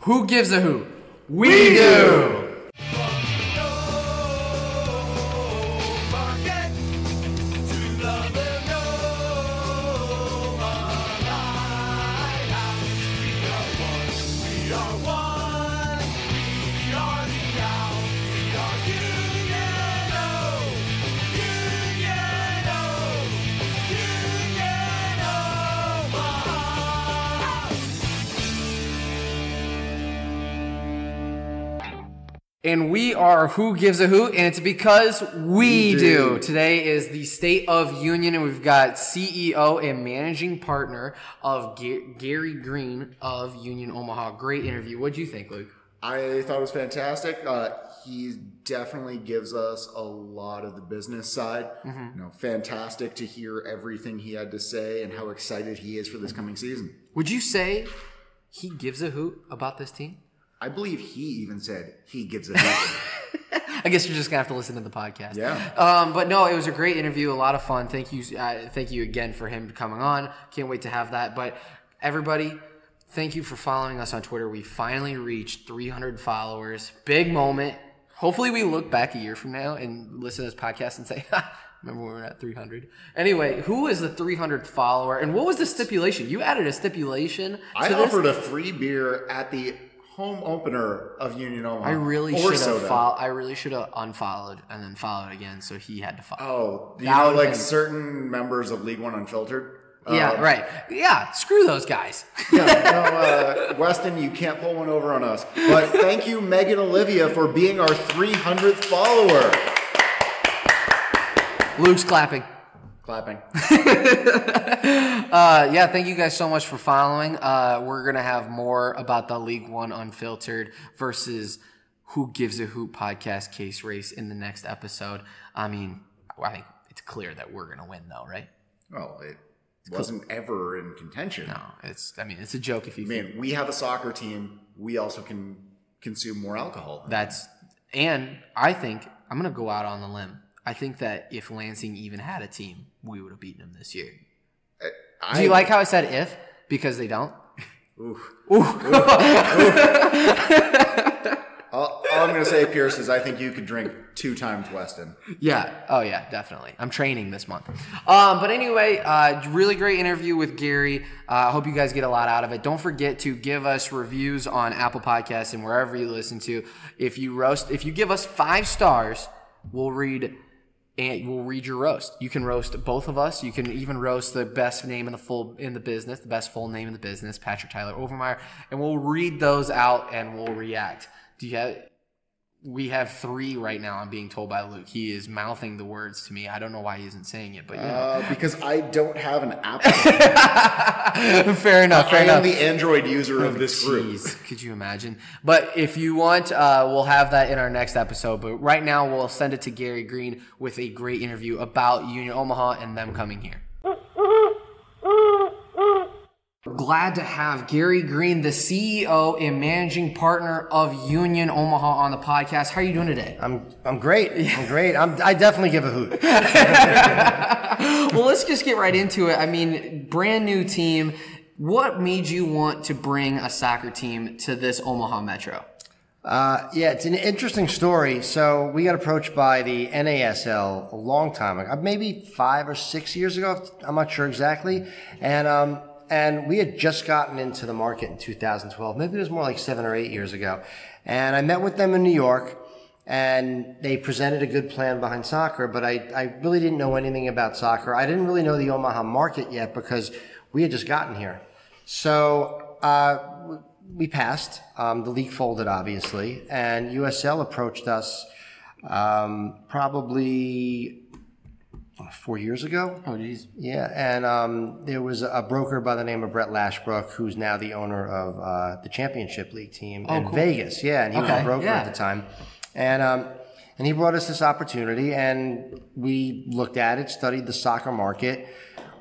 Who gives a hoot? We, do. And we are Who Gives a Hoot, and it's because we, We do. do. Today is the State of Union, and we've got CEO and managing partner of Ga- Gary Green of Union Omaha. Great interview. What'd you think, Luke? I thought it was fantastic. Uh, he definitely gives us a lot of the business side. Mm-hmm. You know, fantastic to hear everything he had to say and how excited he is for this coming season. Would you say he gives a hoot about this team? I believe he even said he gives a. I guess you're just gonna have to listen to the podcast. Yeah. Um, but no, it was a great interview, a lot of fun. Thank you, uh, thank you again for him coming on. Can't wait to have that. But everybody, thank you for following us on Twitter. We finally reached 300 followers. Big moment. Hopefully, we look back a year from now and listen to this podcast and say, "Remember when we were at 300?" Anyway, who is the 300th follower, and what was the stipulation? You added a stipulation. To I this? offered a free beer at the home opener of Union Omaha. I really should have followed. I really should have unfollowed and then followed again, so he had to follow. Oh, you That know, like been- certain members of League One Unfiltered. Yeah, Uh, right. Yeah, screw those guys. Yeah, no, uh, Weston, you can't pull one over on us. But thank you, Megan Olivia, for being our 300th follower. Luke's clapping. Clapping. Uh, yeah, thank you guys so much for following. Uh, we're gonna have more about the League One Unfiltered versus Who Gives a Hoot podcast case race in the next episode. I mean, I think it's clear that we're gonna win, though, right? Well, it wasn't ever in contention. No, it's. I mean, it's a joke if you. I mean, we have a soccer team. We also can consume more alcohol. That's and I think I'm gonna go out on the limb. I think that if Lansing even had a team, we would have beaten them this year. I, Do you like how I said if because they don't? Oof. Ooh. All, all I'm going to say, Pierce, is I think you could drink two times Weston. Yeah. Oh, yeah. Definitely. I'm training this month. Um, but anyway, uh, really great interview with Gary. I uh, hope you guys get a lot out of it. Don't forget to give us reviews on Apple Podcasts and wherever you listen to. If you roast, if you give us five stars, we'll read. And we'll read your roast. You can roast both of us. You can even roast the best name in the full in the business, the best full name in the business, Patrick Tyler Overmeyer, and we'll read those out and we'll react. Do you have? We have three right now. I'm being told by Luke. He is mouthing the words to me. I don't know why he isn't saying it, but know. Uh, because I don't have an Apple. fair enough. Fair I enough. am the Android user of this group. Jeez, could you imagine? But if you want, uh, we'll have that in our next episode. But right now, we'll send it to Gary Green with a great interview about Union Omaha and them coming here. Glad to have Gary Green, the CEO and managing partner of Union Omaha, on the podcast. How are you doing today? I'm I'm great. I'm great. I'm I definitely give a hoot. well, let's just get right into it. I mean, brand new team. What made you want to bring a soccer team to this Omaha Metro? Uh, yeah, it's an interesting story. So we got approached by the NASL a long time ago, maybe five or six years ago. I'm not sure exactly. And um, and we had just gotten into the market in 2012. Maybe it was more like seven or eight years ago. And I met with them in New York. And they presented a good plan behind soccer, but I, I really didn't know anything about soccer. I didn't really know the Omaha market yet because we had just gotten here. So uh, we passed. Um, the league folded, obviously, and USL approached us um, probably four years ago. Oh, geez. Yeah, and um, there was a broker by the name of Brett Lashbrook, who's now the owner of uh, the Championship League team in cool. Vegas. Yeah, and he was a broker yeah. at the time, and um, and he brought us this opportunity, and we looked at it, studied the soccer market.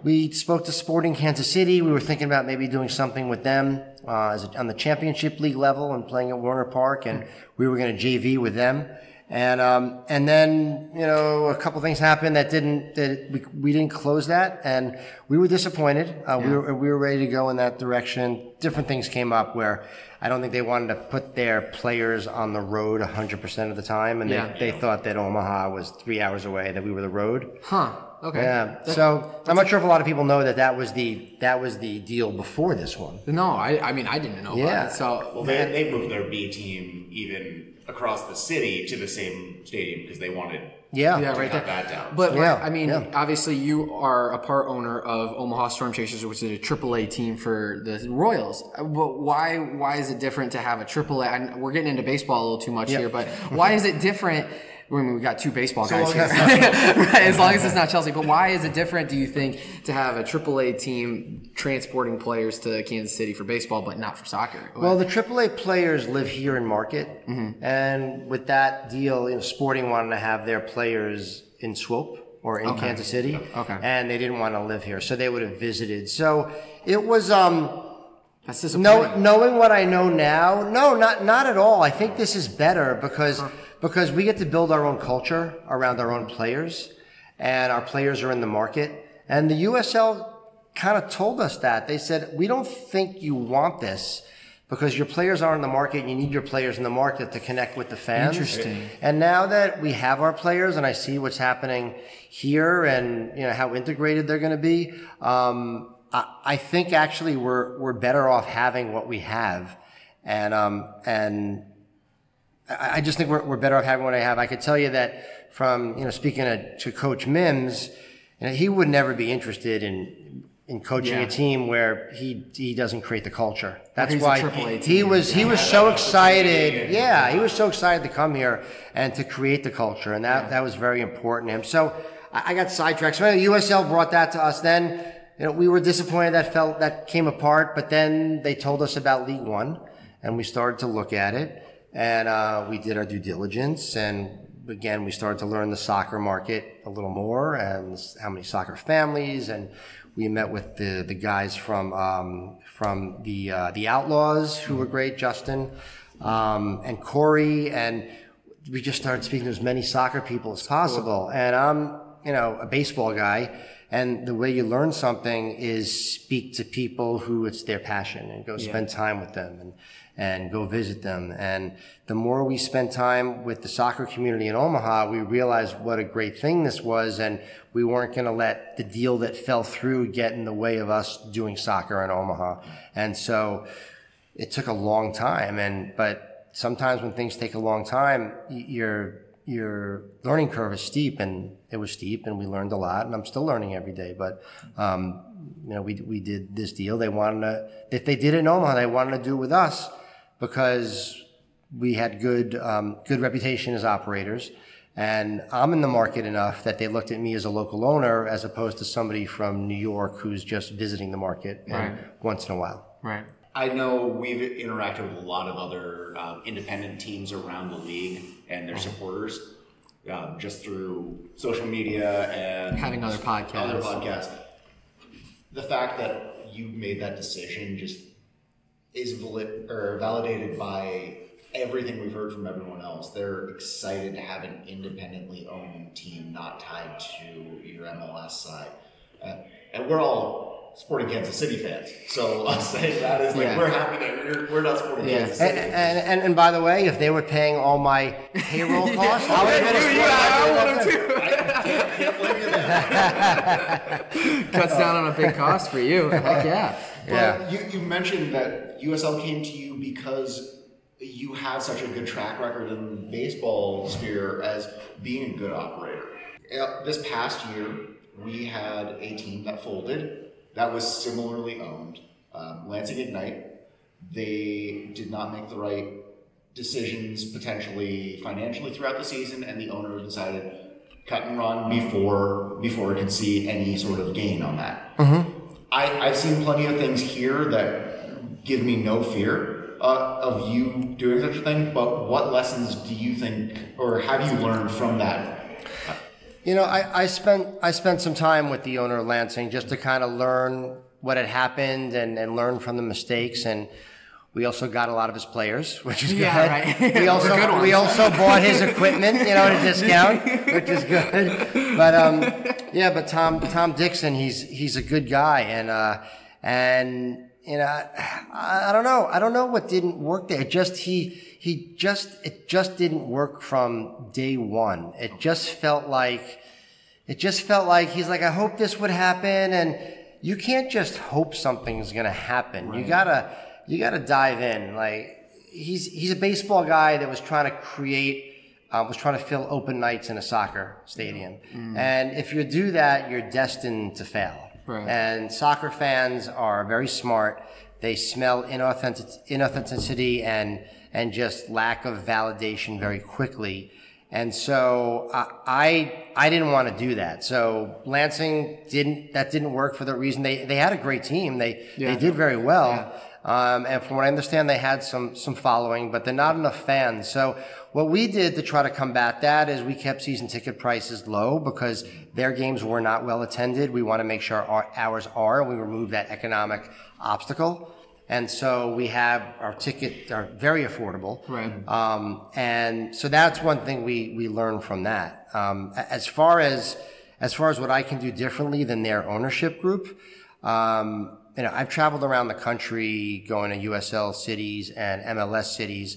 We spoke to Sporting Kansas City. We were thinking about maybe doing something with them uh, as a, on the Championship League level and playing at Werner Park, and we were going to JV with them. And um, and then you know a couple things happened that didn't that we, we didn't close that, and we were disappointed. Uh, We were we were ready to go in that direction different things came up where I don't think they wanted to put their players on the road 100% of the time. And Yeah. they, they thought that Omaha was three hours away, that we were the road. Huh. Okay. Yeah. So I'm not sure if a lot of people know that that was the, that was the deal before this one. No, I, I mean, I didn't know Yeah. about it. So, Well, they, they moved their B team even across the city to the same stadium because they wanted Yeah. yeah, to right cut there. that down. But Yeah, I mean, yeah. obviously, you are a part owner of Omaha Storm Chasers, which is a AAA team for the Royals. Uh, But why why is it different to have a AAA? I, we're getting into baseball a little too much Yeah. here, but why is it different? I mean, we got two baseball guys here, as right? As long as it's not Chelsea. But why is it different? Do you think to have a AAA team transporting players to Kansas City for baseball, but not for soccer? Well, the AAA players live here in Market, and with that deal, you know, Sporting wanted to have their players in Swope or in Kansas City, Okay. and they didn't want to live here, so they would have visited. So it was um, that's disappointing. no, knowing what I know now, no, not not at all. I think this is better because because we get to build our own culture around our own players, and our players are in the market. And the USL kind of told us that they said we don't think you want this because your players are in the market. and You need your players in the market to connect with the fans. Interesting. And now that we have our players, and I see what's happening here, and you know how integrated they're going to be, um, I, I think actually we're we're better off having what we have, and um, and I, I just think we're, we're better off having what I have. I could tell you that from you know speaking to, to Coach Mims, you know, he would never be interested in in coaching Yeah. a team where he he doesn't create the culture. That's He's why he was he was so excited. Yeah, he was so excited to come here and to create the culture, and that that was very important to him. So I, I got sidetracked. So anyway, USL brought that to us. Then you know we were disappointed that felt that came apart, but then they told us about League One, and we started to look at it, and uh, we did our due diligence and. Again, we started to learn the soccer market a little more and how many soccer families, and we met with the, the guys from um, from the uh, the Outlaws who were great, Justin um, and Corey, and we just started speaking to as many soccer people as possible. And I'm you know a baseball guy, and the way you learn something is speak to people who it's their passion and go spend time with them and and go visit them. And the more we spent time with the soccer community in Omaha, we realized what a great thing this was. And we weren't going to let the deal that fell through get in the way of us doing soccer in Omaha. And so it took a long time. And, but sometimes when things take a long time, your, your learning curve is steep and it was steep and we learned a lot and I'm still learning every day. But, um, you know, we, we did this deal. They wanted to, if they did it in Omaha, they wanted to do it with us because we had good um, good reputation as operators, and I'm in the market enough that they looked at me as a local owner as opposed to somebody from New York who's just visiting the market and Right. once in a while. Right. I know we've interacted with a lot of other um, independent teams around the league and their supporters um, just through social media and Having other podcasts. Other podcasts. The fact that you made that decision just is valid or validated by everything we've heard from everyone else. They're excited to have an independently owned team, not tied to your MLS side, uh, and we're all sporting Kansas City fans. So us saying that is like Yeah. we're happy that we're, we're not sporting Yeah. Kansas And, City. and, and, and by the way, if they were paying all my payroll costs, I would have been a sporting I can't blame you there. Cuts down on a big cost for you. Heck yeah. Yeah. You, you mentioned that USL came to you because you have such a good track record in the baseball sphere as being a good operator. Uh, This past year, we had a team that folded that was similarly owned, um, Lansing Ignite. They did not make the right decisions potentially financially throughout the season, and the owner decided cut and run before before it could see any sort of gain on that. I, I've seen plenty of things here that give me no fear uh, of you doing such a thing. But what lessons do you think, or have you learned from that? You know, I, I spent I spent some time with the owner of Lansing just to kind of learn what had happened and, and learn from the mistakes and we also got a lot of his players, which is good. Yeah, right. We also Good we also bought his equipment, you know, at a discount, which is good. But um, yeah, but Tom Tom Dickson, he's he's a good guy, and uh, and you know, I, I don't know. I don't know what didn't work there. It just he he just it just didn't work from day one. It just felt like it just felt like he's like, I hope this would happen, and you can't just hope something's gonna happen. You gotta you gotta dive in. Like he's he's a baseball guy that was trying to create. Um, was trying to fill open nights in a soccer stadium, and if you do that, you're destined to fail. Right. And soccer fans are very smart. They smell inauthentic, inauthenticity and and just lack of validation very quickly. And so I I, I didn't want to do that. So Lansing didn't that didn't work for the reason they they had a great team. They Yeah. they did very well. Um, and from what I understand, they had some some following, but they're not enough fans. So what we did to try to combat that is we kept season ticket prices low because their games were not well attended. We want to make sure our ours are, we remove that economic obstacle. And so we have our ticket are very affordable. Right. Um, and so that's one thing we, we learned from that. Um, as far as, as far as what I can do differently than their ownership group, um, you know, I've traveled around the country going to USL cities and MLS cities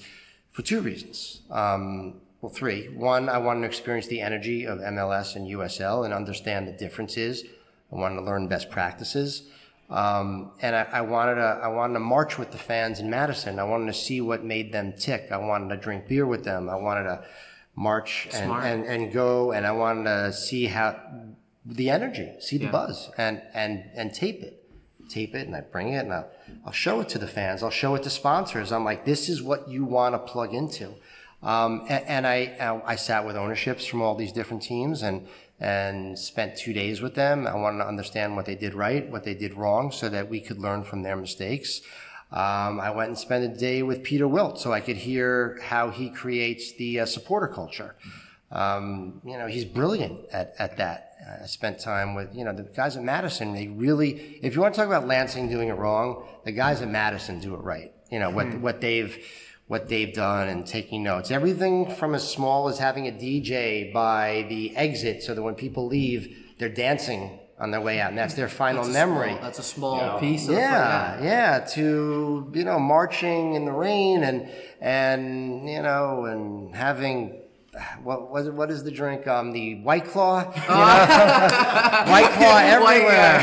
for two reasons. Um, well, three. One, I wanted to experience the energy of MLS and USL and understand the differences. I wanted to learn best practices. Um, and I, I wanted to, I wanted to march with the fans in Madison. I wanted to see what made them tick. I wanted to drink beer with them. I wanted to march and, and, and go and I wanted to see how the energy, see the Yeah. buzz and, and, and tape it. Tape it and I bring it and I'll, I'll show it to the fans. I'll show it to sponsors. I'm like, this is what you want to plug into. Um, and, and I, I sat with ownerships from all these different teams and, and spent two days with them. I wanted to understand what they did right, what they did wrong, so that we could learn from their mistakes. Um, I went and spent a day with Peter Wilt so I could hear how he creates the uh, supporter culture. Um, you know, he's brilliant at, at that. I spent time with, you know, the guys at Madison. They really, if you want to talk about Lansing doing it wrong, the guys at Madison do it right. You know, what, hmm. what they've, what they've done and taking notes. Everything from as small as having a DJ by the exit so that when people leave, they're dancing on their way out. And that's their final That's memory. small- that's a small Yeah. piece. Of Yeah, yeah, to you know, marching in the rain and and you know, and having what what what is the drink? Um, the White Claw, you know? White Claw everywhere.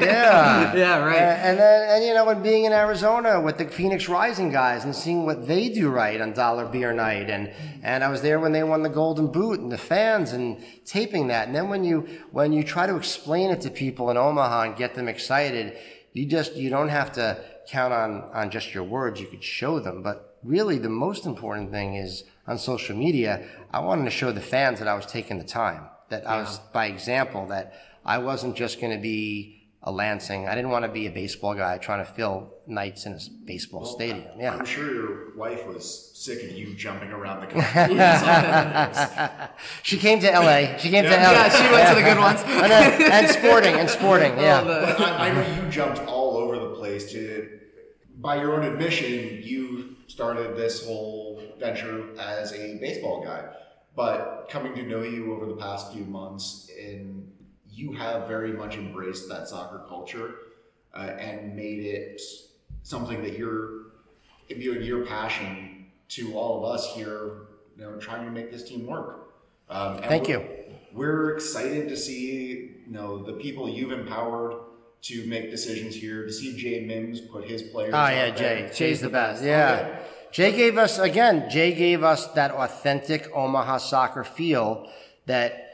yeah, Yeah, right. And, and then and you know, and being in Arizona with the Phoenix Rising guys and seeing what they do right on Dollar Beer Night, and and I was there when they won the Golden Boot and the fans and taping that, and then when you when you try to explain it to people in Omaha and get them excited, you just you don't have to count on on just your words. You could show them, but really the most important thing is on social media. I wanted to show the fans that I was taking the time, that I was by example, that I wasn't just going to be a Lansing. I didn't want to be a baseball guy trying to fill nights in a baseball stadium. Yeah. I'm sure your wife was sick of you jumping around the country. She came to LA. She came to LA. Yeah, she went to the good ones. and, and sporting and sporting. Yeah. But I, I know you jumped all over the place to, by your own admission, you started this whole venture as a baseball guy. But coming to know you over the past few months, and you have very much embraced that soccer culture uh, and made it something that you're imbuing your passion to all of us here, you know, trying to make this team work. Um, Thank we're- you. We're excited to see, you know, the people you've empowered to make decisions here. To see Jay Mims put his players. Ah, oh yeah, there. Jay. Jay's the best. Yeah. Jay gave us again. Jay gave us that authentic Omaha soccer feel. That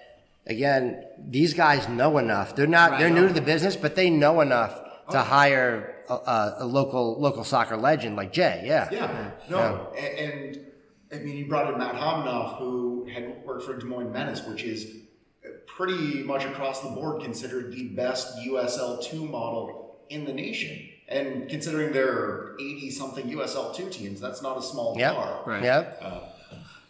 again, these guys know enough. They're not. They're new to the business, but they know enough oh, to hire a, a, local local soccer legend like Jay. Yeah. Yeah, no, And, and I mean, you brought in Matt Hominoff, who had worked for Des Moines Menace, which is pretty much across the board considered the best USL two model in the nation. And considering there are eighty something USL two teams, that's not a small Yep. bar. Right. Yep. Uh,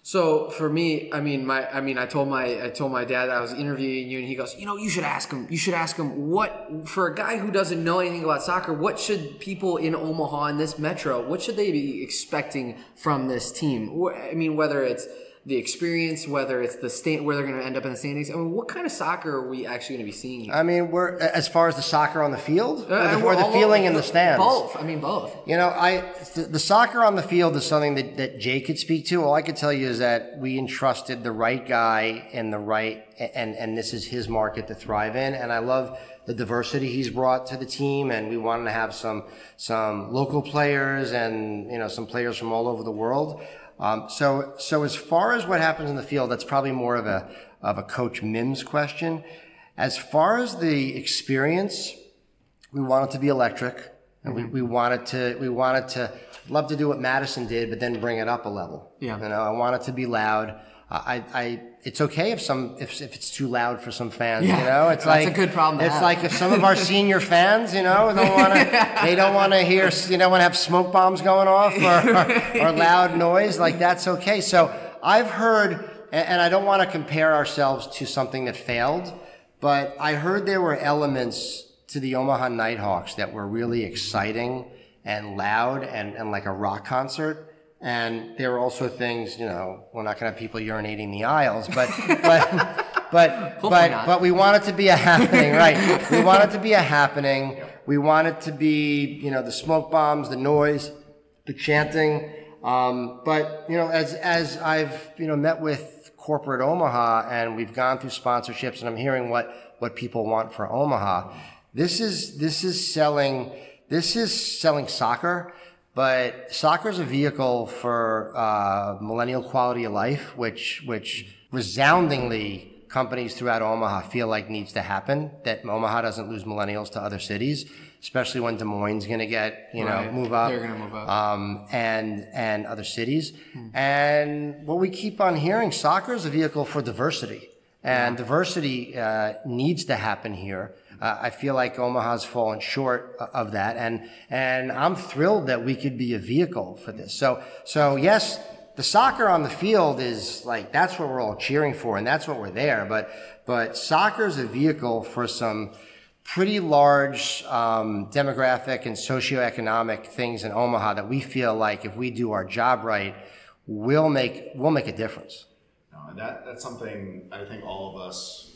so for me, I mean, my, I mean, I told my, I told my dad I was interviewing you, and he goes, you know, you should ask him. You should ask him what for a guy who doesn't know anything about soccer. What should people in Omaha in this metro? What should they be expecting from this team? I mean, whether it's the experience, whether it's the stand where they're going to end up in the standings. I mean, what kind of soccer are we actually going to be seeing? Here? I mean, we're as far as the soccer on the field or the, Uh, or the feeling in the stands. Both. I mean, both. You know, I the, the soccer on the field is something that, that Jay could speak to. All I could tell you is that we entrusted the right guy and the right, and and this is his market to thrive in. And I love the diversity he's brought to the team. And we wanted to have some some local players and you know some players from all over the world. Um, so so as far as what happens in the field, that's probably more of a of a coach Mims question. As far as the experience, we want it to be electric and we, we wanted to we wanted to love to do what Madison did but then bring it up a level Yeah. you know I want it to be loud I, I it's okay if some if, if it's too loud for some fans Yeah. you know it's like a good problem it's have. like if some of our senior fans you know don't want to they don't want to hear you don't want to have smoke bombs going off or, or, or loud noise like that's okay so I've heard and, and I don't want to compare ourselves to something that failed but I heard there were elements to the Omaha Nighthawks that were really exciting and loud and, and like a rock concert. And there are also things, you know, we're not going to have people urinating the aisles, but, but, but, but, not. but we want it to be a happening, right? We want it to be a happening. We want it to be, you know, the smoke bombs, the noise, the chanting. Um, but, you know, as, as I've, you know, met with corporate Omaha and we've gone through sponsorships and I'm hearing what, what people want for Omaha. This is, this is selling, this is selling soccer, but soccer is a vehicle for, uh, millennial quality of life, which, which resoundingly companies throughout Omaha feel like needs to happen, that Omaha doesn't lose millennials to other cities, especially when Des Moines is going to get, you know, Right. move up. They're gonna move up. Um, and, and other cities. And what we keep on hearing, soccer is a vehicle for diversity. And diversity uh, needs to happen here. Uh, I feel like Omaha's fallen short of that, and and I'm thrilled that we could be a vehicle for this. So so yes, the soccer on the field is like that's what we're all cheering for, and that's what we're there. But but soccer is a vehicle for some pretty large um, demographic and socioeconomic things in Omaha that we feel like if we do our job right, we'll make we'll make a difference. No, and that that's something I think all of us.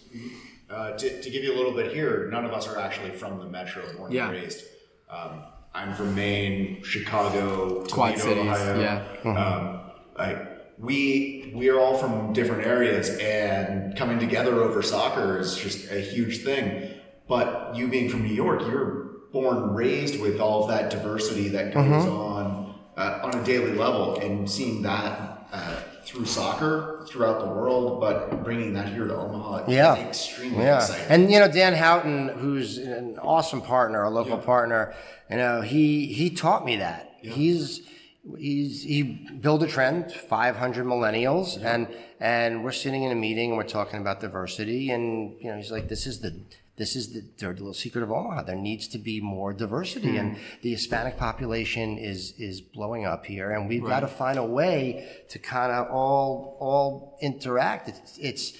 Uh, to, to give you a little bit here, none of us are actually from the metro, born Yeah. and raised. Um, I'm from Maine, Chicago, Quad Toledo, cities, Ohio. yeah. Um, like we we are all from different areas, and coming together over soccer is just a huge thing. But you being from New York, you're born raised with all of that diversity that goes on uh, on a daily level, and seeing that uh, through soccer throughout the world, but bringing that here to Omaha, Yeah. is extremely Yeah, exciting. and you know Dan Houghton, who's an awesome partner, a local partner. You know, he he taught me that. He's he's he built a trend, 500 millennials, and and we're sitting in a meeting and we're talking about diversity, and you know, he's like, this is the this is the dirty little secret of Omaha. There needs to be more diversity, and the Hispanic population is is blowing up here, and we've got to find a way to kind of all all interact. It's, it's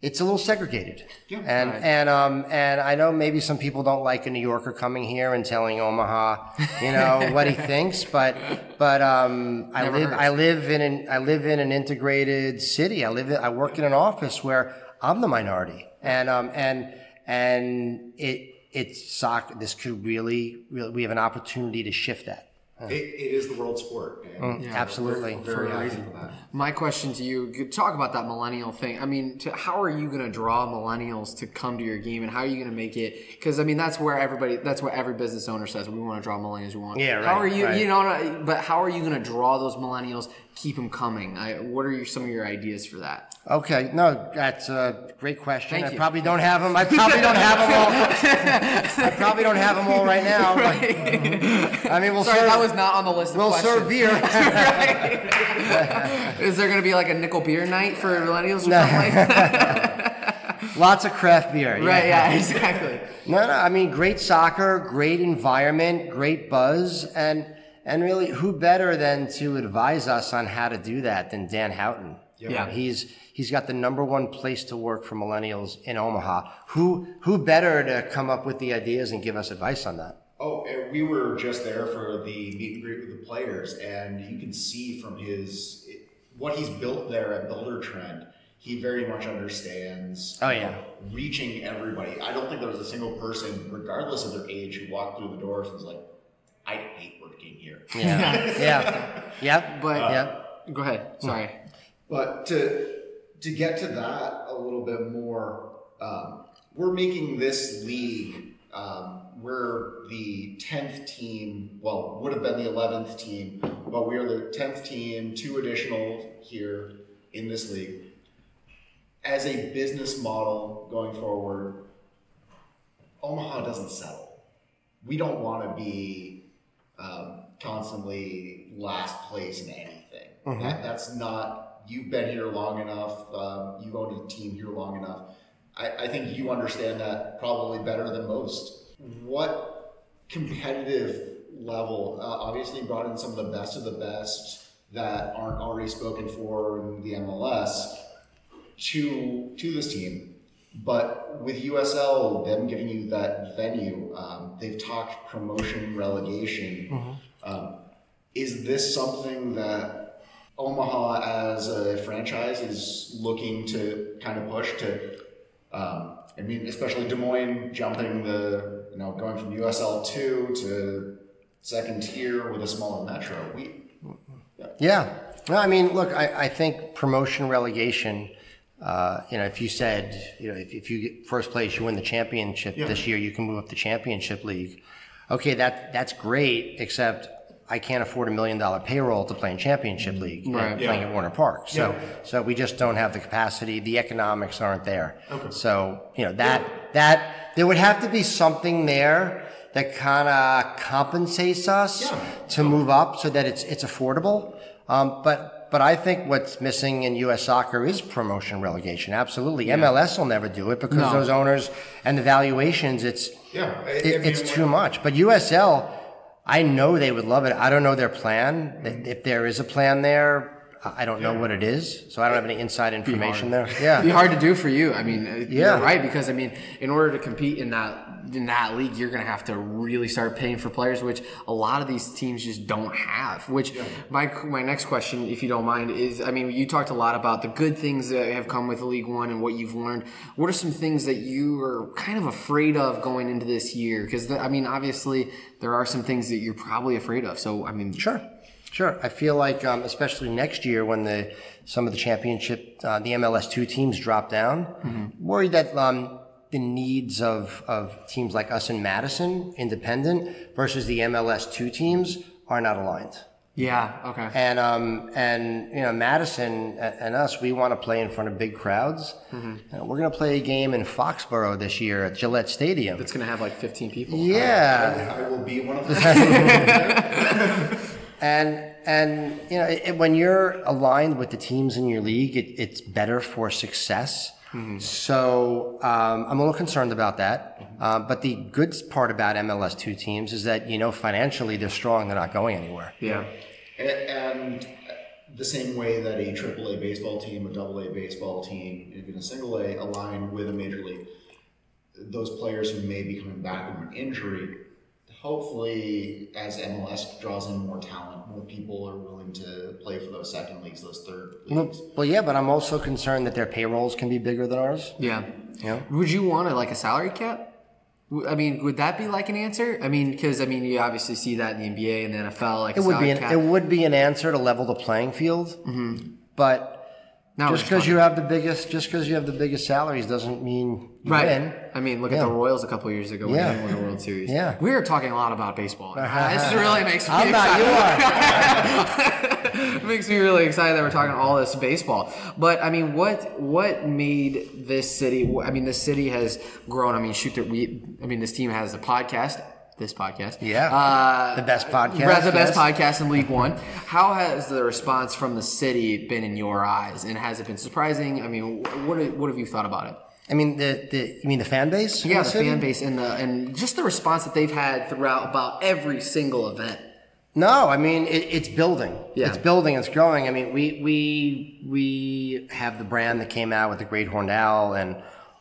it's a little segregated. Yeah. and and um and I know maybe some people don't like a New Yorker coming here and telling Omaha, you know, what he thinks, but but um I Never live hurts. I live in an I live in an integrated city. I live in, I work in an office where I'm the minority, and um and and it it's soccer. This could really really we have an opportunity to shift that. It, it is the world sport. And Mm, absolutely. We're very happy for that. My question to you, you talk about that millennial thing. I mean, to, how are you going to draw millennials to come to your game, and how are you going to make it? Because I mean, that's where everybody, that's what every business owner says. We want to draw millennials. We want. Yeah, Right, How are you? right. You know, but how are you going to draw those millennials? Keep them coming. I, what are your, some of your ideas for that? Okay, no, that's a great question. Thank I you. probably don't have them. I probably don't have them all. I probably don't have them all right now. But, I mean, we'll Sorry, serve. that was not on the list. Of we'll questions. serve beer. Is there going to be like a nickel beer night for millennials or something like that? Lots of craft beer. yeah. Right? Yeah, exactly. No, no. I mean, great soccer, great environment, great buzz, and and really, who better than to advise us on how to do that than Dan Houghton? You Yeah. he's he's got the number one place to work for millennials in Omaha. Who who better to come up with the ideas and give us advice on that? Oh, and we were just there for the meet and greet with the players, and you can see from his what he's built there at Buildertrend, he very much understands. Oh, yeah. reaching everybody. I don't think there was a single person, regardless of their age, who walked through the doors and was like, "I hate working here." Yeah. yeah. Yep. But yep. go ahead. Sorry. But to to get to that a little bit more, um, we're making this league. Um, we're the tenth team. Well, would have been the eleventh team, but we are the tenth team. Two additional here in this league. As a business model going forward, Omaha doesn't settle. We don't want to be um, constantly last place in anything. That, that's not. You've been here long enough. Um, you've owned a team here long enough. I, I think you understand that probably better than most. What competitive level? Uh, obviously, brought in some of the best of the best that aren't already spoken for in the MLS to to this team. But with USL, them giving you that venue, um, they've talked promotion, relegation. Um, is this something that Omaha, as a franchise, is looking to kind of push to? Um, I mean, especially Des Moines jumping the, you know, going from USL two to second tier with a smaller metro. We Yeah. No, I mean, look, I, I think promotion relegation. Uh, you know, if you said, you know, if, if you get first place, you win the championship this year, you can move up the championship league. Okay, that that's great, except I can't afford a million dollar payroll to play in championship league, uh, Right. playing at Werner Park. So, so we just don't have the capacity. The economics aren't there. So, you know, that that there would have to be something there that kind of compensates us to move up so that it's it's affordable. Um, but but I think what's missing in U.S. soccer is promotion relegation. Absolutely, MLS will never do it because No. those owners and the valuations. It's Yeah, it, it's too much. But USL, I know they would love it. I don't know their plan. If mm-hmm. there is a plan there, I don't know what it is. So I don't have any inside information there. It'd be hard to do for you. I mean, Yeah. you're right because I mean, in order to compete in that in that league, you're going to have to really start paying for players, which a lot of these teams just don't have. Which my my next question, if you don't mind, is I mean, you talked a lot about the good things that have come with League One and what you've learned. What are some things that you are kind of afraid of going into this year? Because I mean, obviously, there are some things that you're probably afraid of. So I mean, Sure. Sure. I feel like, um, especially next year when the some of the championship, uh, the MLS two teams drop down, worried that um, the needs of, of teams like us in Madison, independent, versus the MLS two teams are not aligned. yeah, okay, And um and you know Madison and us, we want to play in front of big crowds. Uh, we're going to play a game in Foxborough this year at Gillette Stadium. it's going to have like 15 people. Yeah, I will be one of them. and and you know it, when you're aligned with the teams in your league, it, it's better for success. So um, I'm a little concerned about that. Uh, but the good part about MLS two teams is that you know financially they're strong; they're not going anywhere. Yeah. A- And the same way that a AAA baseball team, a AA baseball team, even a single A align with a major league, those players who may be coming back from an injury, hopefully, as MLS draws in more talent, more people are willing to play for those second leagues, those third Well, leagues. well, yeah, but I'm also concerned that their payrolls can be bigger than ours. Yeah. Yeah. Would you want a, like a salary cap? I mean, would that be like an answer? I mean, because I mean, you obviously see that in the NBA and the NFL, like It would be an, cap. it would be an answer to level the playing field, mm-hmm. but Now just because you have the biggest just because you have the biggest salaries doesn't mean you right. win. I mean, look at the Royals a couple years ago when Yeah. they won the World Series. Yeah. we are talking a lot about baseball. this really makes me I'm not. excited. You are. makes me really excited that we're talking all this baseball. But I mean, what what made this city? I mean, this city has grown. I mean, shoot, that we. I mean, this team has a podcast. This podcast, Yeah. uh, The best podcast, the best yes. podcast in League One. How has the response from the city been in your eyes, and has it been surprising? I mean, what what have you thought about it? I mean the, the you mean the fan base? Yeah, the city? fan base and the and just the response that they've had throughout about every single event. No, I mean it, it's building. Yeah. It's building. It's growing. I mean we we we have the brand that came out with the Great Horned Owl, and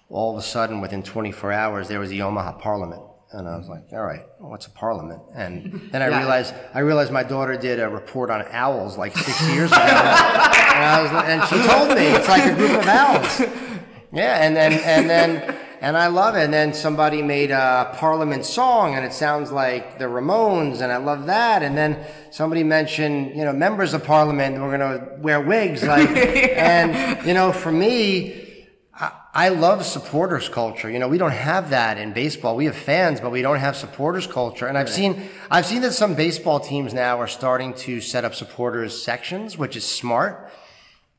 all of a sudden within 24 hours there was the Omaha Parliament. And I was like, all right, what's a parliament? And then I Yeah. realized I realized my daughter did a report on owls like six years ago, and, I was, and she told me it's like a group of owls. Yeah, and then and then and I love it. And then somebody made a Parliament song, and it sounds like the Ramones, and I love that. And then somebody mentioned, you know, members of Parliament were going to wear wigs, like, and you know, for me. I- love supporters culture. You know, we don't have that in baseball. We have fans, but we don't have supporters culture. And I've seen, I've seen that some baseball teams now are starting to set up supporters sections, which is smart.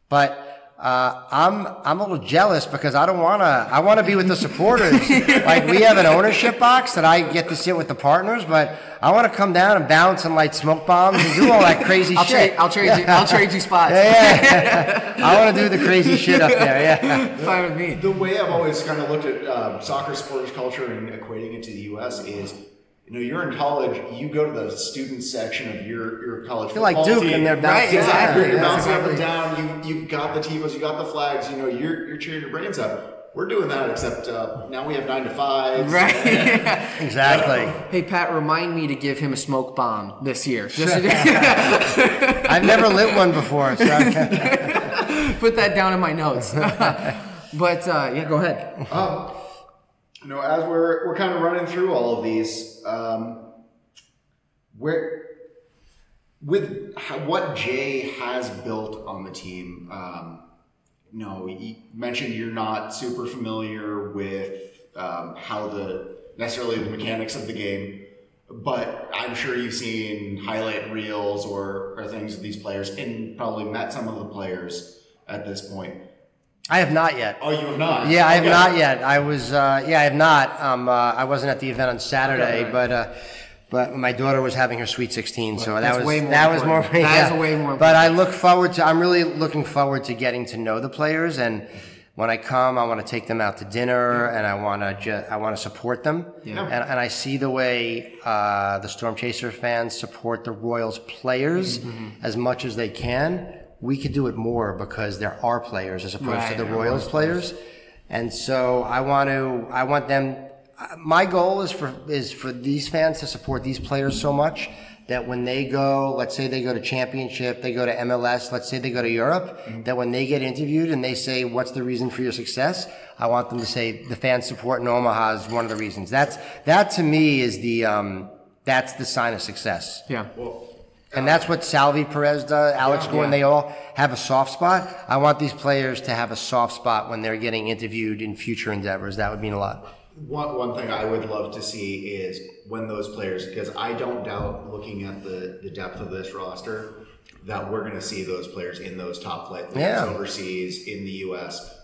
But uh, I'm I'm a little jealous because I don't want to. I want to be with the supporters. like we have an ownership box that I get to sit with the partners, but I want to come down and bounce and light smoke bombs and do all that crazy I'll shit. trade. I'll trade you. I'll trade you spots. yeah, yeah. I want to do the crazy shit up there. Yeah. Fine with me. The way I've always kind of looked at um, soccer supporters culture and equating it to the U.S. is, you know, you're in college, you go to the student section of your, your college You're like Duke team. and they're Right, bouncing. exactly. You're Yeah, bouncing up and down. You, you've got the tifos, you got the flags. You know, you're, you're cheering your brains up. We're doing that, except uh, now we have nine to five. Right. Exactly. hey Pat, remind me to give him a smoke bomb this year. I've never lit one before. So I- put that down in my notes. but uh, yeah, go ahead. Um, you know, as we're we're kind of running through all of these, um, where with what Jay has built on the team, um, you know, you mentioned you're not super familiar with um, how the necessarily the mechanics of the game, but I'm sure you've seen highlight reels or, or things of these players and probably met some of the players at this point. I have not yet. Oh, you have not? Yeah, I have Okay. not yet. I was, uh, yeah, I have not. Um, uh, I wasn't at the event on Saturday, Okay. but uh, but my daughter was having her sweet sixteen, so that was way more that was more. important. That way more But I look forward to. I'm really looking forward to getting to know the players, and when I come, I want to take them out to dinner, and I want to ju- I want to support them. Yeah. And, and I see the way uh, the Storm Chaser fans support the Royals players Mm-hmm. as much as they can. We could do it more because there are players as opposed Right, to the Royals players. And so I want to, I want them. My goal is for is for these fans to support these players so much that when they go, let's say they go to championship, they go to MLS, let's say they go to Europe, that when they get interviewed and they say, "What's the reason for your success?" I want them to say, "The fan support in Omaha is one of the reasons." That's that to me is the um, that's the sign of success. Yeah. And that's what Salvy Perez does, Alex Yeah. Gordon, they all have a soft spot. I want these players to have a soft spot when they're getting interviewed in future endeavors. That would mean a lot. One, one thing I would love to see is when those players, because I don't doubt looking at the, the depth of this roster, that we're going to see those players in those top flight leagues Yeah. overseas, in the U.S.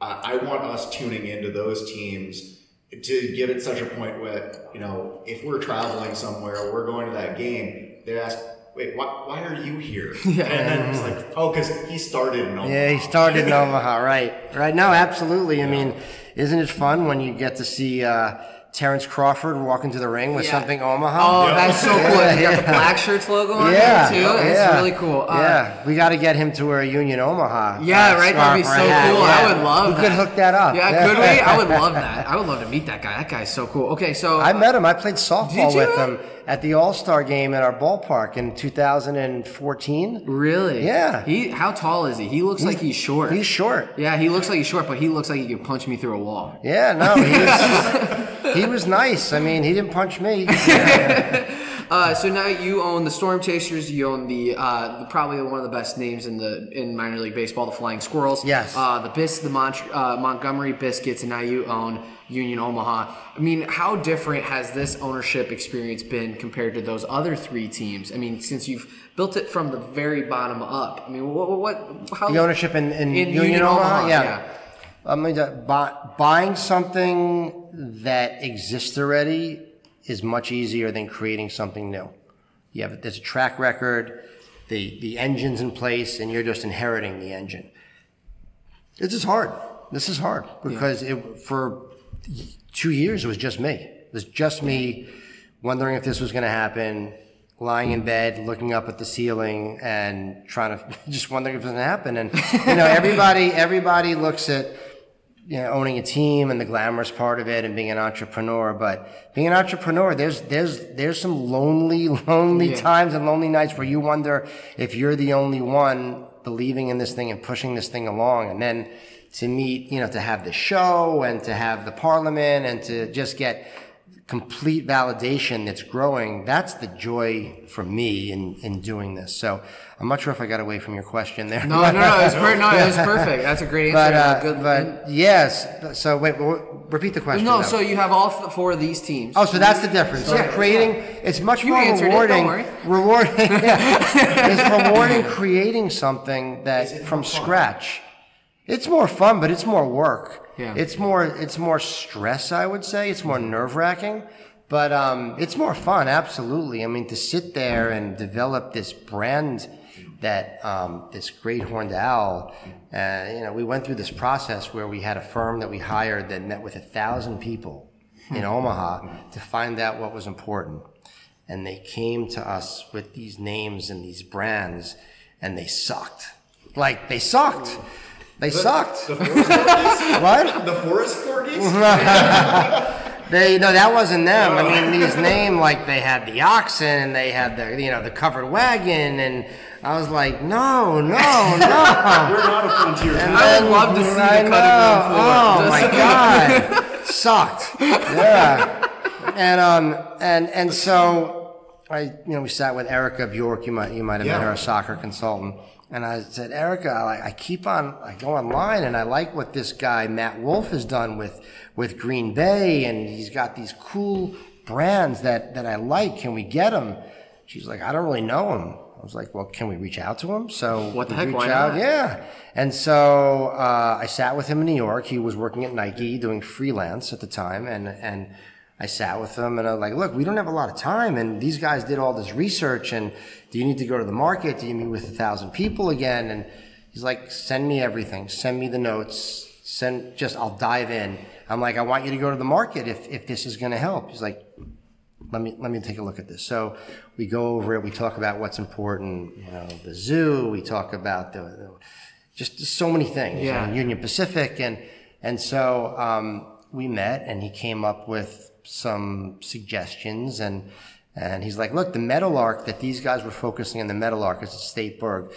I, I want us tuning into those teams to get it such a point where, you know, if we're traveling somewhere, we're going to that game, they ask, wait, why, why are you here? yeah. And then it's like, oh, because he started in Omaha. Yeah, he started in Omaha, right? Right. No, absolutely. I mean, isn't it fun when you get to see uh, Terence Crawford walk into the ring with Yeah. something Omaha? Oh, that's so cool. He's got the black shirts logo on yeah, there too. It's yeah. really cool. Uh, yeah, we got to get him to wear a Union Omaha. Yeah, uh, right? That'd be so a hat. cool. I would love We that. could hook that up. Yeah, could we? I would love that. I would love to meet that guy. That guy's so cool. Okay, so I met him. I played softball with him at the All Star game at our ballpark in 2014. really, Yeah. He, how tall is he? He looks like he's short. He's short. yeah, he looks like he's short, but he looks like he could punch me through a wall. Yeah, no, he was, he was nice. I mean, he didn't punch me. Uh, so now you own the Storm Chasers. You own the, uh, the probably one of the best names in the in minor league baseball, the Flying Squirrels. Yes. Uh, the Bis, the Mont- uh, Montgomery Biscuits, and now you own Union Omaha. I mean, how different has this ownership experience been compared to those other three teams? I mean, since you've built it from the very bottom up. I mean, what, what how The ownership in, in, In Union, Union Omaha? Omaha, yeah. yeah. I mean, uh, buy, buying something that exists already is much easier than creating something new. You have there's a track record, the the engine's in place, and you're just inheriting the engine. This is hard. This is hard because it, for two years it was just me. It was just me wondering if this was going to happen, lying in bed, looking up at the ceiling, and trying to just wondering if it was going to happen. And you know, everybody everybody looks at you know, owning a team and the glamorous part of it and being an entrepreneur. But being an entrepreneur, there's there's there's some lonely, lonely Yeah. times and lonely nights where you wonder if you're the only one believing in this thing and pushing this thing along. And then to meet, you know, to have the show and to have the parliament and to just get complete validation that's growing, that's the joy for me in, in doing this. So I'm not sure if I got away from your question there. No, no, no. It's per- no, it was perfect. That's a great answer. But, and a uh, good, but yes. So wait, repeat the question. no. though. So you have all four of these teams. Oh, so that's the difference. So Yeah. creating, it's much You more answered it, rewarding. don't worry. Rewarding, it's rewarding creating something that from scratch. It's more fun, but it's more work. Yeah. It's more, it's more stress. I would say it's more nerve wracking, but um, it's more fun. Absolutely. I mean, to sit there and develop this brand that um, this great horned owl. Uh, you know, we went through this process where we had a firm that we hired that met with a thousand people in Omaha to find out what was important. And they came to us with these names and these brands, and they sucked. Like they sucked. They sucked. The forest corgis? What? the forest corgis? They no, that wasn't them. I mean, these name like they had the oxen and they had the you know the covered wagon, and I was like, no, no, no. We're not a frontier town. I would love to see the I cutting room floor. know. Oh Just- my god, sucked. Yeah, and um and and so I you know we sat with Erica Bjork. You might you might have met Yeah. her, a soccer consultant. And I said, Erica, I, I keep on, I go online and I like what this guy Matt Wolf has done with with Green Bay, and he's got these cool brands that that I like. Can we get them? She's like, I don't really know him. I was like, well, can we reach out to him? So What the heck, why out, not? Yeah. And so uh, I sat with him in New York. He was working at Nike doing freelance at the time, and and I sat with him and I was like, look, we don't have a lot of time, and these guys did all this research, and do you need to go to the market? Do you meet with a thousand people again? And he's like, send me everything, send me the notes, send just I'll dive in. I'm like, I want you to go to the market if if this is going to help. He's like, let me let me take a look at this. So we go over it. We talk about what's important. You know, the zoo. We talk about the, the just so many things. Yeah. Union Pacific, and and so um, we met, and he came up with some suggestions, and and he's like, look, the metal meadowlark that these guys were focusing on the metal meadowlark is a state bird.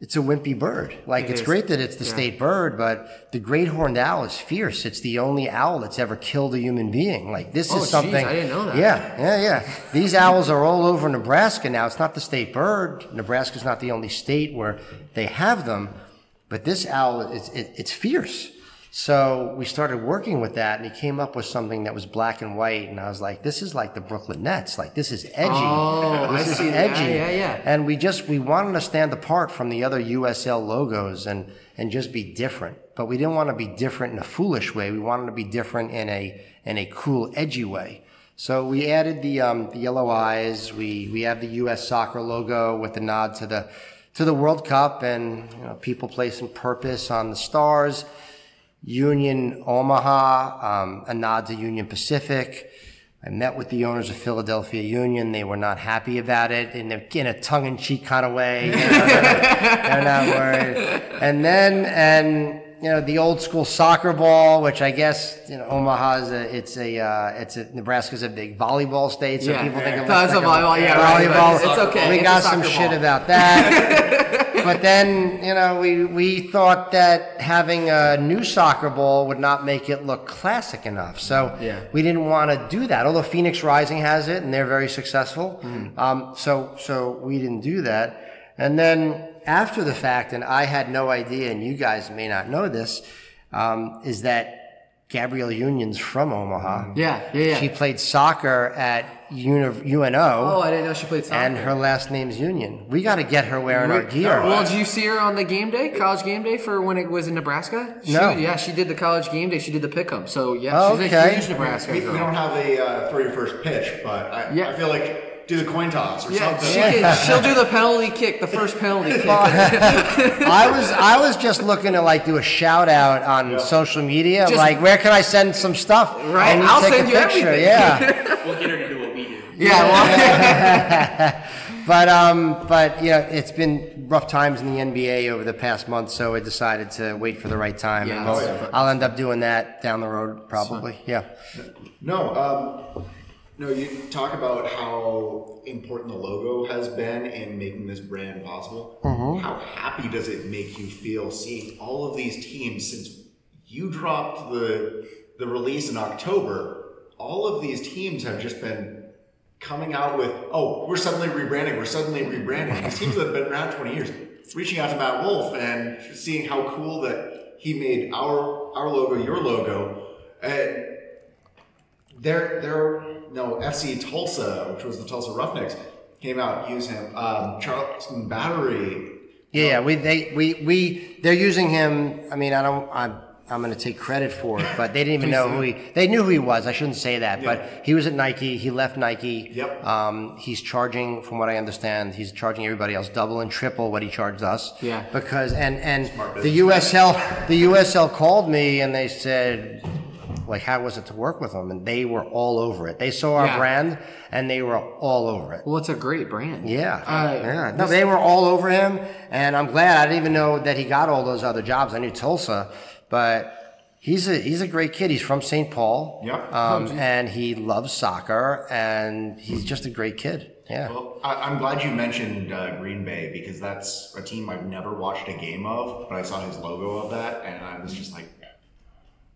It's a wimpy bird. Like It it's is. great that it's the Yeah. state bird, but the great horned owl is fierce. It's the only owl that's ever killed a human being. Like this Oh, is geez, something. I didn't know that. Yeah, yeah, yeah. These owls are all over Nebraska now. It's not the state bird. Nebraska's not the only state where they have them, but this owl is it, it's fierce. So we started working with that, and he came up with something that was black and white, and I was like, "This is like the Brooklyn Nets. Like this is edgy. Oh, this I is see. Yeah, edgy. yeah, yeah. And we just we wanted to stand apart from the other USL logos and and just be different. But we didn't want to be different in a foolish way. We wanted to be different in a in a cool, edgy way. So we added the um, the yellow eyes. We we have the U.S. soccer logo with the nod to the to the World Cup and you know, people placing purpose on the stars. Union Omaha, um, a nod to Union Pacific. I met with the owners of Philadelphia Union. They were not happy about it in a, in a tongue-in-cheek kind of way. You know, they're, they're not worried. And then, and you know, the old school soccer ball, which I guess you know, Omaha is a, it's a, uh, it's a Nebraska's a big volleyball state, so Yeah. people think of That's us a volleyball, yeah, right, volleyball. it's okay. We It's got some soccer shit about that. but then, you know, we, we thought that having a new soccer ball would not make it look classic enough. So Yeah. we didn't want to do that. Although Phoenix Rising has it and they're very successful. Mm-hmm. Um, so, so we didn't do that. And then after the fact, and I had no idea, and you guys may not know this, um, is that Gabrielle Union's from Omaha. Yeah, yeah, yeah. She played soccer at Uni- UNO. Oh, I didn't know she played soccer. And her last name's Union. We got to get her wearing our gear. Well, did you see her on the game day, college game day for when it was in Nebraska? She, No. Yeah, she did the college game day. She did the pick pick'em. So yeah, Oh, she's okay. a huge Nebraska We, girl. we don't have a uh, throw your first pitch, but I, Yeah. I feel like do the coin toss or yeah, something. she can, she'll do the penalty kick, the first penalty kick. I was I was just looking to like do a shout out on social media. Just- like, where can I send some stuff? Right, And I'll take send a you picture. everything. Yeah. We'll get her to do what we do. yeah, well, but um, but you know, it's been rough times in the NBA over the past month, so I decided to wait for the right time, Yeah. we'll- Oh, yeah. I'll end up doing that down the road, probably. Yeah. No, um, no. You talk about how important the logo has been in making this brand possible. Mm-hmm. How happy does it make you feel seeing all of these teams since you dropped the the release in October? All of these teams have just been coming out with, "Oh, we're suddenly rebranding. We're suddenly rebranding." These teams that have been around twenty years, reaching out to Matt Wolf and seeing how cool that he made our our logo, your logo, and their their no FC Tulsa, which was the Tulsa Roughnecks, came out used him. Um, Charleston Battery. Yeah, yeah, we they we we they're using him. I mean, I don't. I'm I'm going to take credit for it, but they didn't even know who he. They knew who he was. I shouldn't say that, Yeah. but he was at Nike. He left Nike. Yep. Um, he's charging, from what I understand, he's charging everybody else double and triple what he charged us. Yeah. Because and and the. USL the USL called me and they said. Like how was it to work with them? And they were all over it. They saw our Yeah. brand and they were all over it. Well, it's a great brand. Yeah, Uh, yeah. No, they were all over him, and I'm glad. I didn't even know that he got all those other jobs. I knew Tulsa, but he's a he's a great kid. He's from St. Paul. Yep. Um, and he loves soccer, and he's just a great kid. Yeah. Well, I, I'm glad you mentioned uh, Green Bay because that's a team I've never watched a game of, but I saw his logo of that, and I was just like,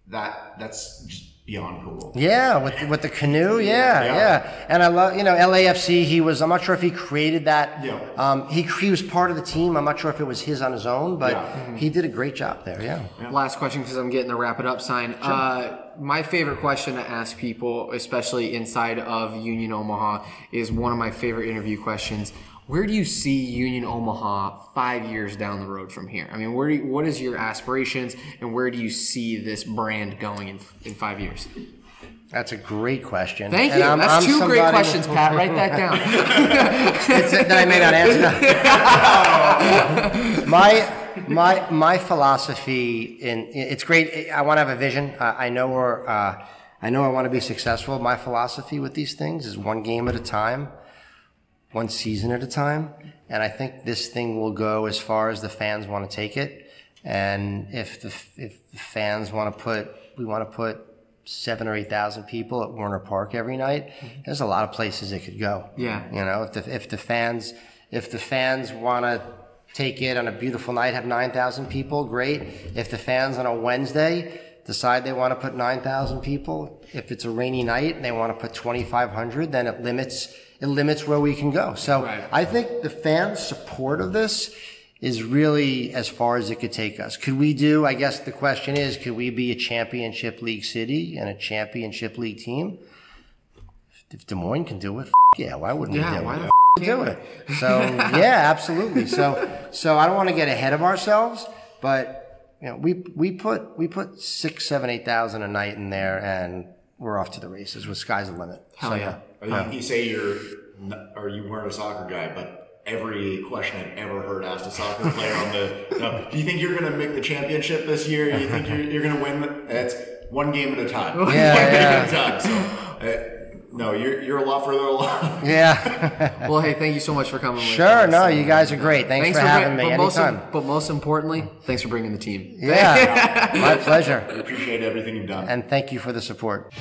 that that's just beyond cool. Yeah, with with the canoe, yeah, Yeah. yeah, and I love you know LAFC. He was. I'm not sure if he created that. Yeah. Um, he he was part of the team. I'm not sure if it was his on his own, but Yeah. he did a great job there. Yeah. Last question because I'm getting the wrap it up sign. Uh, my favorite question to ask people, especially inside of Union Omaha, is one of my favorite interview questions. Where do you see Union Omaha five years down the road from here? I mean, where do you, what is your aspirations and where do you see this brand going in, in five years? That's a great question. Thank And you. I'm- That's I'm two great questions, Pat. Write that down. It's, that I may not answer. my my my philosophy in it's great. I want to have a vision. Uh, I know we're, uh, I know I want to be successful. My philosophy with these things is one game at a time, one season at a time, and I think this thing will go as far as the fans want to take it. And if the if the fans want to put, we want to put seven or eight thousand people at Werner Park every night. There's a lot of places it could go. Yeah. You know, if the if the fans if the fans want to take it on a beautiful night, have nine thousand people, great. If the fans on a Wednesday decide they want to put nine thousand people, if it's a rainy night and they want to put twenty five hundred, then it limits it limits where we can go. So Right. I think the fans' support of this is really as far as it could take us. Could we do? I guess the question is, could we be a championship league city and a championship league team? If Des Moines can do it, f- yeah, why wouldn't Yeah, we do why it? The do it. So yeah, absolutely. So so I don't want to get ahead of ourselves, but you know, we we put we put six, seven, eight thousand a night in there, and we're off to the races. With sky's the limit. Hell so, yeah. You, you say you're, or you weren't a soccer guy, but every question I've ever heard asked a soccer player on the, no, do you think you're going to make the championship this year? Do you think you're, you're going to win? The, it's one game at a time. one Yeah, game yeah. at a time. So, uh, no, you're, you're a lot further along. Yeah. Well, hey, thank you so much for coming. with sure. No, you guys are great. Thanks, for bring- having me. but most, Anytime. but most importantly, thanks for bringing the team. Yeah. My pleasure. I appreciate everything you've done. And thank you for the support.